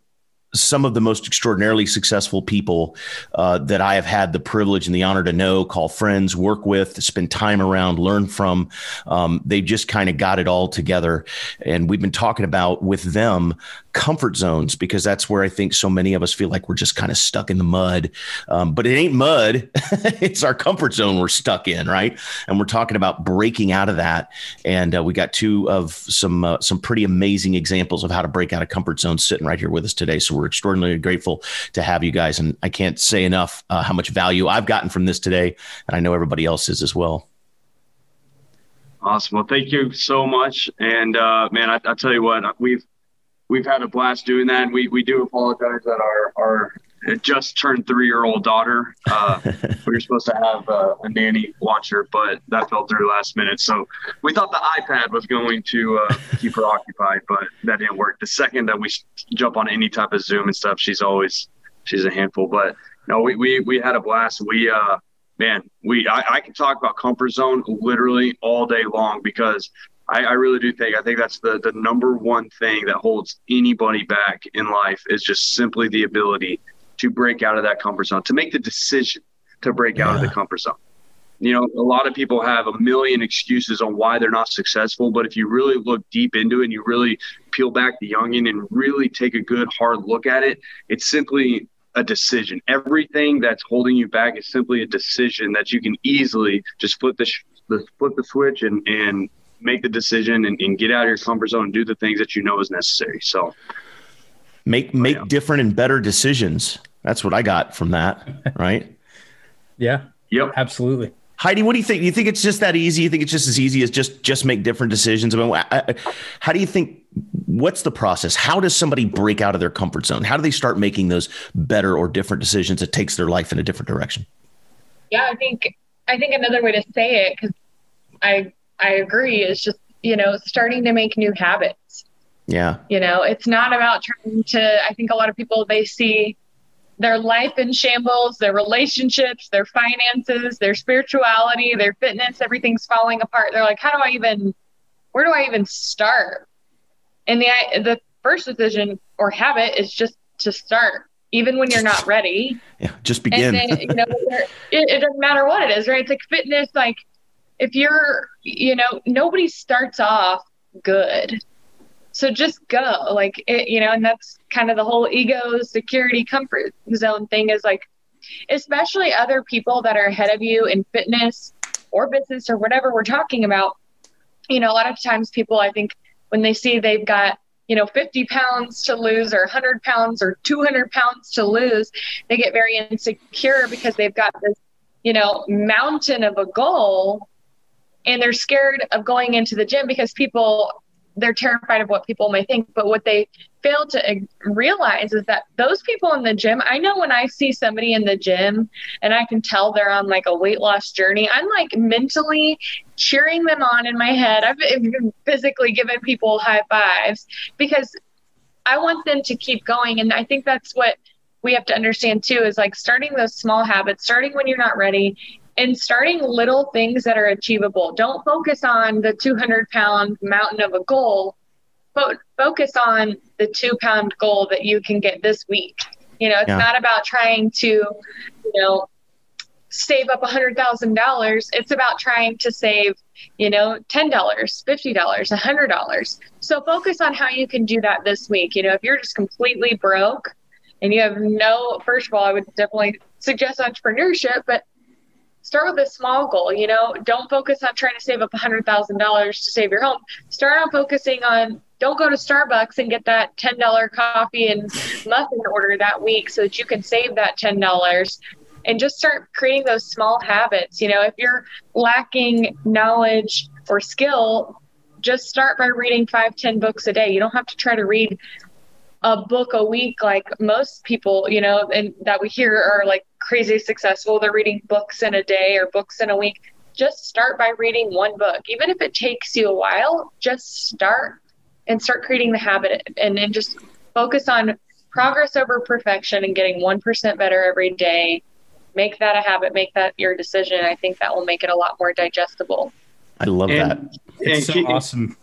some of the most extraordinarily successful people uh, that I have had the privilege and the honor to know, call friends, work with, spend time around, learn from. Um, they just kind of got it all together. And we've been talking about with them comfort zones because that's where I think so many of us feel like we're just kind of stuck in the mud. Um, but it ain't mud, it's our comfort zone we're stuck in, right? And we're talking about breaking out of that. And uh, we got two of some uh, some pretty amazing examples of how to break out of comfort zones sitting right here with us today. So we're extraordinarily grateful to have you guys. And I can't say enough uh, how much value I've gotten from this today, and I know everybody else is as well. Awesome. Well, thank you so much. And uh, man, I, I tell you what, we've we've had a blast doing that. We we do apologize that our our just turned three year old daughter. Uh, we were supposed to have uh, a nanny watch her, but that fell through last minute. So we thought the iPad was going to uh, keep her occupied, but that didn't work. The second that we jump on any type of Zoom and stuff, she's always she's a handful. But no, we we we had a blast. We uh man, we I, I can talk about comfort zone literally all day long because I, I, really do think I think that's the the number one thing that holds anybody back in life is just simply the ability to break out of that comfort zone, to make the decision to break yeah. out of the comfort zone. You know, a lot of people have a million excuses on why they're not successful, but if you really look deep into it and you really peel back the onion and really take a good hard look at it, it's simply a decision. Everything that's holding you back is simply a decision that you can easily just flip the, sh- the flip the switch and and make the decision and, and, get out of your comfort zone and do the things that you know is necessary. So make oh, make yeah. different and better decisions. That's what I got from that, right? yeah. Yep. Absolutely. Heidi, what do you think? Do you think it's just that easy? You think it's just as easy as just just make different decisions? I mean, I, how do you think? What's the process? How does somebody break out of their comfort zone? How do they start making those better or different decisions that takes their life in a different direction? Yeah, I think I think another way to say it because I I agree It's just you know starting to make new habits. Yeah. You know, it's not about trying to. I think a lot of people they see their life in shambles, their relationships, their finances, their spirituality, their fitness, everything's falling apart. They're like, how do I even, where do I even start? And the the first decision or habit is just to start, even when you're not ready. Yeah, just begin. And then, you know, it, it doesn't matter what it is, right? It's like fitness. Like if you're, you know, nobody starts off good. So just go like it, you know and that's kind of the whole ego security comfort zone thing is like especially other people that are ahead of you in fitness or business or whatever we're talking about you know a lot of times people i think when they see they've got you know 50 pounds to lose or 100 pounds or 200 pounds to lose they get very insecure because they've got this you know mountain of a goal and they're scared of going into the gym because people they're terrified of what people may think. But what they fail to eh, realize is that those people in the gym, I know when I see somebody in the gym and I can tell they're on like a weight loss journey, I'm like mentally cheering them on in my head. I've eh, physically given people high fives because I want them to keep going. And I think that's what we have to understand too is like starting those small habits, starting when you're not ready, and starting little things that are achievable. Don't focus on the 200 pound mountain of a goal, but focus on the two pound goal that you can get this week. You know, it's yeah. not about trying to, you know, save up a hundred thousand dollars. It's about trying to save, you know, ten dollars, fifty dollars, a hundred dollars. So focus on how you can do that this week. You know, if you're just completely broke, and you have no, first of all, I would definitely suggest entrepreneurship, but start with a small goal. You know, don't focus on trying to save up $100,000 to save your home. Start on focusing on don't go to Starbucks and get that $10 coffee and muffin order that week so that you can save that $10 and just start creating those small habits. You know, if you're lacking knowledge or skill, just start by reading five, ten books a day. You don't have to try to read a book a week like most people, you know, and that we hear are like crazy successful. They're reading books in a day or books in a week. Just start by reading one book. Even if it takes you a while, just start and start creating the habit and then just focus on progress over perfection and getting 1% better every day. Make that a habit, make that your decision. I think that will make it a lot more digestible. I love And- that. It's so keep- awesome.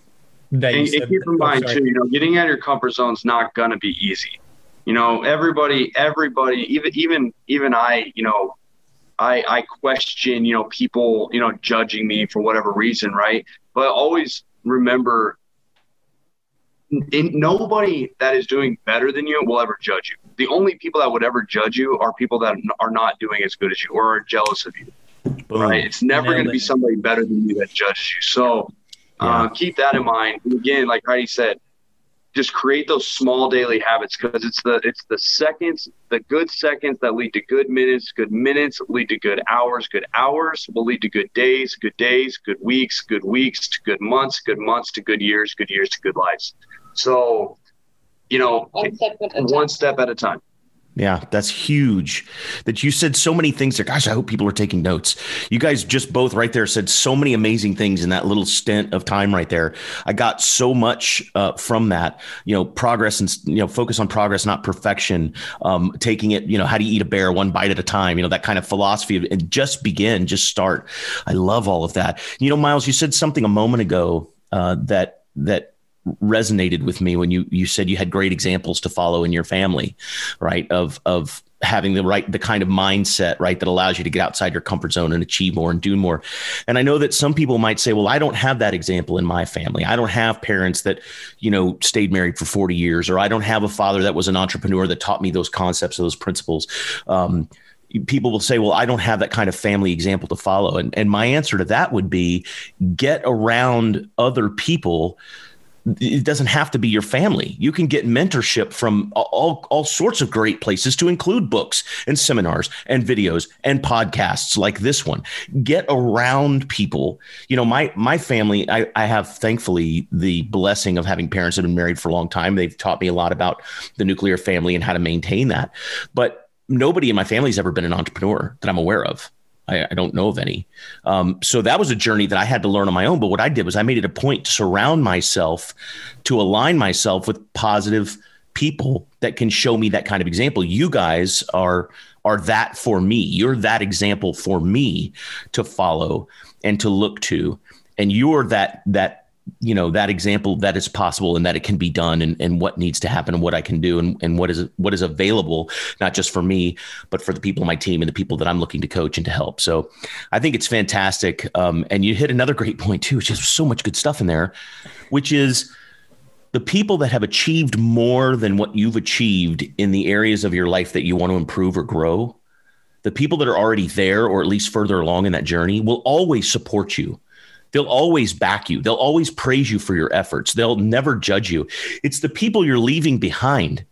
That and, and keep in Oh, mind too, you know, getting out of your comfort zone is not gonna be easy. You know, everybody, everybody, even even even I, you know, I I question, you know, people, you know, judging me for whatever reason, right? But always remember, in, nobody that is doing better than you will ever judge you. The only people that would ever judge you are people that are not doing as good as you or are jealous of you Boom. right? It's never going to be somebody better than you that judges you. So uh, keep that in mind. And again, like Heidi said, just create those small daily habits because it's the it's the seconds, the good seconds that lead to good minutes. Good minutes lead to good hours. Good hours will lead to good days. Good days, good weeks. Good weeks to good months. Good months to good years. Good years to good lives. So, you know, One step at a time. one step at a time. Yeah, that's huge. That you said so many things there. Gosh, I hope people are taking notes. You guys just both right there said so many amazing things in that little stint of time right there. I got so much uh, from that. You know, progress and you know, focus on progress, not perfection. Um, taking it, you know, how do you eat a bear one bite at a time? You know, that kind of philosophy of, and just begin, just start. I love all of that. You know, Miles, you said something a moment ago uh, that that resonated with me when you you said you had great examples to follow in your family, right? Of of having the right the kind of mindset right that allows you to get outside your comfort zone and achieve more and do more. And i know that some people might say well i don't have that example in my family. I don't have parents that you know stayed married for 40 years or i don't have a father that was an entrepreneur that taught me those concepts those principles. Um, people will say well i don't have that kind of family example to follow. And, and my answer to that would be get around other people it doesn't have to be your family. You can get mentorship from all, all sorts of great places to include books and seminars and videos and podcasts like this one. Get around people. You know, my my family, I, I have thankfully the blessing of having parents that have been married for a long time. They've taught me a lot about the nuclear family and how to maintain that. But nobody in my family has ever been an entrepreneur that I'm aware of. I, I don't know of any. Um, so that was a journey that I had to learn on my own. But what I did was I made it a point to surround myself, to align myself with positive people that can show me that kind of example. You guys are are that for me. You're that example for me to follow and to look to. And you're that that you know that example that is possible and that it can be done and, and what needs to happen and what I can do and, and what is what is available not just for me but for the people on my team and the people that I'm looking to coach and to help. So I think it's fantastic. Um, and you hit another great point too, which is so much good stuff in there, which is the people that have achieved more than what you've achieved in the areas of your life that you want to improve or grow. The people that are already there or at least further along in that journey will always support you. They'll always back you. They'll always praise you for your efforts. They'll never judge you. It's the people you're leaving behind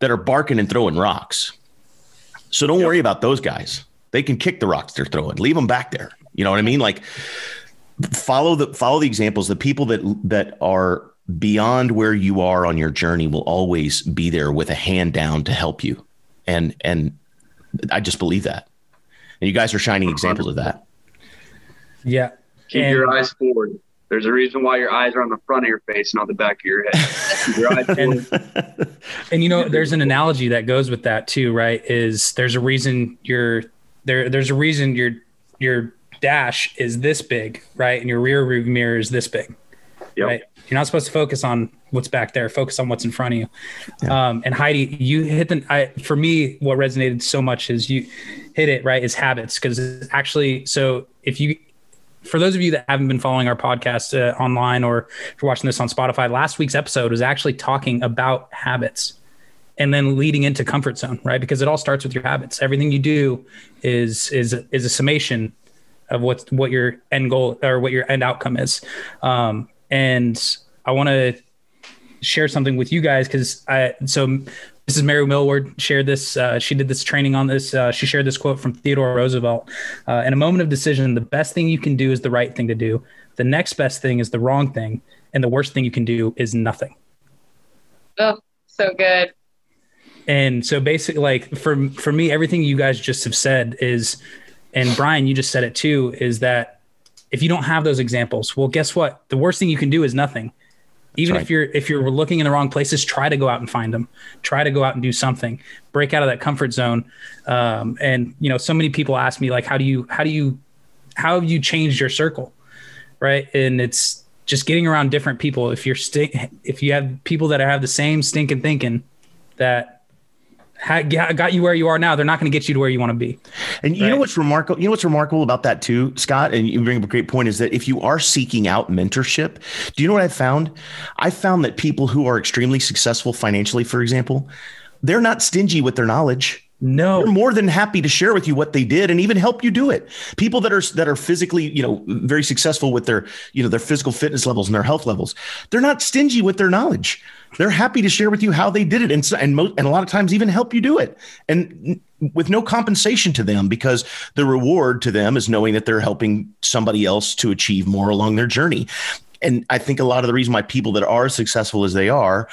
that are barking and throwing rocks. So don't worry about those guys. They can kick the rocks they're throwing. Leave them back there. You know what I mean? Like follow the follow the examples. The people that that are beyond where you are on your journey will always be there with a hand down to help you. And and I just believe that. And you guys are shining examples of that. Yeah. Keep And- your eyes forward. There's a reason why your eyes are on the front of your face, not the back of your head. Your eyes forward. And you know, there's an analogy that goes with that too, right? Is there's a reason your there there's a reason your your dash is this big, right? And your rear view mirror is this big. Yep. Right. You're not supposed to focus on what's back there. Focus on what's in front of you. Um, and Heidi, you hit the. I, for me, what resonated so much is you hit it right. Is habits because actually, so if you, for those of you that haven't been following our podcast uh, online or if you're watching this on Spotify, last week's episode was actually talking about habits and then leading into comfort zone, right? Because it all starts with your habits. Everything you do is is is a summation of what's what your end goal or what your end outcome is. Um, and I want to share something with you guys because I so Mrs. Mary Millward shared this. Uh, she did this training on this. Uh, she shared this quote from Theodore Roosevelt. Uh, in a moment of decision, the best thing you can do is the right thing to do. The next best thing is the wrong thing, and the worst thing you can do is nothing. Oh, so good. And so basically, like for for me, everything you guys just have said is, and Brian, you just said it too, is that if you don't have those examples, well, guess what? The worst thing you can do is nothing. Even right. if you're if you're looking in the wrong places, try to go out and find them. Try to go out and do something. Break out of that comfort zone. Um, and you know, so many people ask me like, how do you how do you how have you changed your circle, right? And it's just getting around different people. If you're stink, if you have people that have the same stinking thinking, that got you where you are now. They're not going to get you to where you want to be. And you right? know what's remarkable? You know what's remarkable about that too, Scott. And you bring up a great point is that if you are seeking out mentorship, do you know what I found? I found that people who are extremely successful financially, for example, they're not stingy with their knowledge. No, they're more than happy to share with you what they did and even help you do it. People that are that are physically, you know, very successful with their, you know, their physical fitness levels and their health levels, they're not stingy with their knowledge. They're happy to share with you how they did it, and and mo- and a lot of times even help you do it, and with no compensation to them because the reward to them is knowing that they're helping somebody else to achieve more along their journey. And I think a lot of the reason why people that are as successful as they are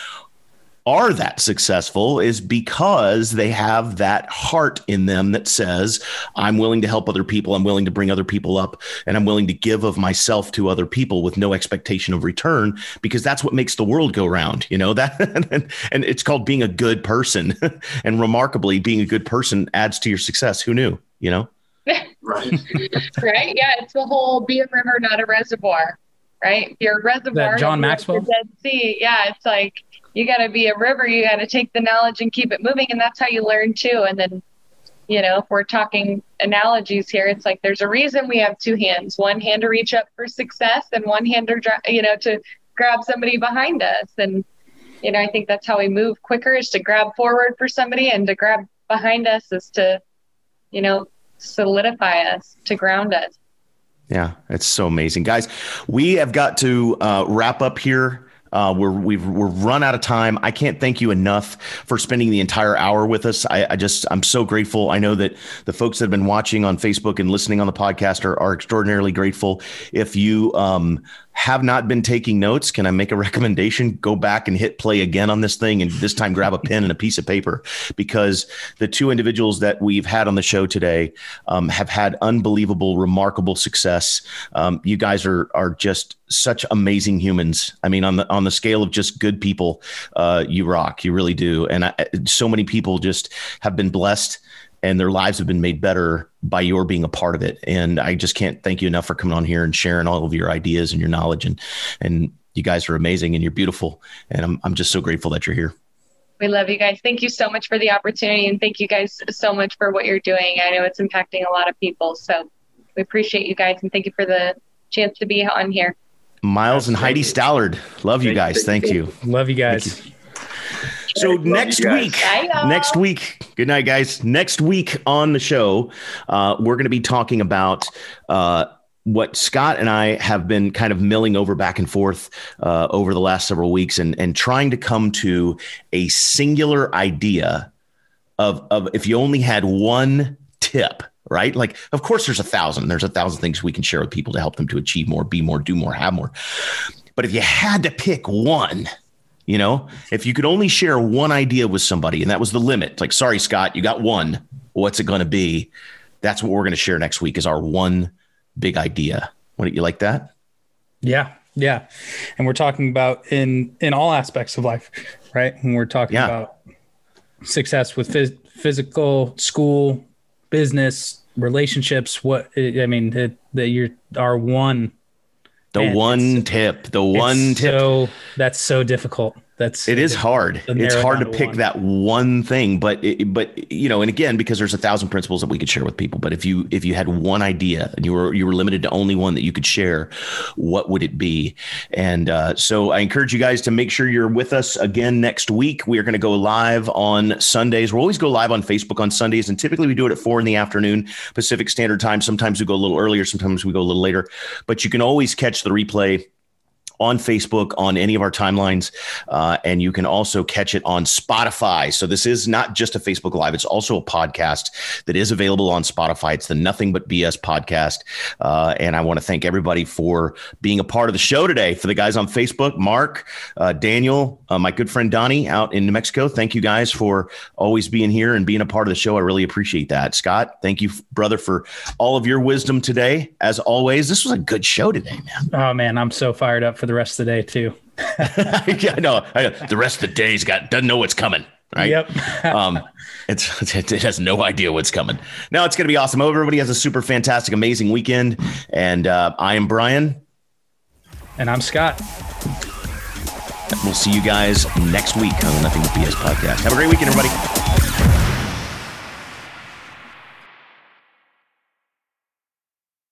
are that successful is because they have that heart in them that says, I'm willing to help other people. I'm willing to bring other people up and I'm willing to give of myself to other people with no expectation of return because that's what makes the world go round. You know, that and, it's called being a good person. and remarkably, being a good person adds to your success. Who knew, you know? right. right. Yeah. It's the whole be a river, not a reservoir. Right. You're a reservoir. That John Maxwell. Dead Sea. Yeah. It's like, you got to be a river. You got to take the knowledge and keep it moving. And that's how you learn too. And then, you know, if we're talking analogies here, it's like there's a reason we have two hands one hand to reach up for success and one hand to, you know, to grab somebody behind us. And, you know, I think that's how we move quicker is to grab forward for somebody and to grab behind us is to, you know, solidify us, to ground us. Yeah, it's so amazing. Guys, we have got to uh, wrap up here. Uh, we're we've we're run out of time. I can't thank you enough for spending the entire hour with us. I, I, just I'm so grateful. I know that the folks that have been watching on Facebook and listening on the podcast are, are extraordinarily grateful. If you um, have not been taking notes, can I make a recommendation? Go back and hit play again on this thing and this time grab a pen and a piece of paper because the two individuals that we've had on the show today um, have had unbelievable, remarkable success. Um, you guys are are just such amazing humans. I mean, on the on the scale of just good people, uh, you rock. You really do. And I, so many people just have been blessed and their lives have been made better by your being a part of it. And I just can't thank you enough for coming on here and sharing all of your ideas and your knowledge. And and you guys are amazing and you're beautiful. And I'm I'm just so grateful that you're here. We love you guys. Thank you so much for the opportunity and thank you guys so much for what you're doing. I know it's impacting a lot of people. So we appreciate you guys and thank you for the chance to be on here. Miles and Heidi Stallard. Love you guys. Thank you. Love you guys. So next week, next week, good night, guys. Next week on the show, uh, we're going to be talking about uh, what Scott and I have been kind of milling over back and forth uh, over the last several weeks, and and trying to come to a singular idea of of if you only had one tip right? Like, of course, there's a thousand. There's a thousand things we can share with people to help them to achieve more, be more, do more, have more. But if you had to pick one, you know, if you could only share one idea with somebody and that was the limit, like, sorry, Scott, you got one. What's it going to be? That's what we're going to share next week is our one big idea. Wouldn't you like that? Yeah. Yeah. And we're talking about in, in all aspects of life, right? And we're talking yeah. about success with phys- physical, school, business, relationships. What, I mean, that you're our one the Man, one tip, the one tip. So that's so difficult. That's it is hard. It's hard to pick one. that one thing, but it, but you know, and again, because there's a thousand principles that we could share with people. But if you if you had one idea and you were you were limited to only one that you could share, what would it be? And uh, so I encourage you guys to make sure you're with us again next week. We are going to go live on Sundays. We'll always go live on Facebook on Sundays, and typically we do it at four in the afternoon Pacific Standard Time. Sometimes we go a little earlier, sometimes we go a little later. But you can always catch the replay on Facebook, on any of our timelines. Uh, and you can also catch it on Spotify. So this is not just a Facebook Live, it's also a podcast that is available on Spotify. It's the Nothing But BS podcast. Uh, and I want to thank everybody for being a part of the show today. For the guys on Facebook, Mark, uh, Daniel, uh, my good friend Donnie out in New Mexico, thank you guys for always being here and being a part of the show. I really appreciate that. Scott, thank you, brother, for all of your wisdom today. As always, this was a good show today, man. Oh, man, I'm so fired up for the rest of the day too. yeah, no, the rest of the day's got doesn't know what's coming. Right. Yep. um, it's it has no idea what's coming. Now it's going to be awesome. Hope everybody has a super fantastic, amazing weekend. And uh, I am Brian, and I'm Scott. We'll see you guys next week on the Nothing But BS podcast. Have a great weekend, everybody.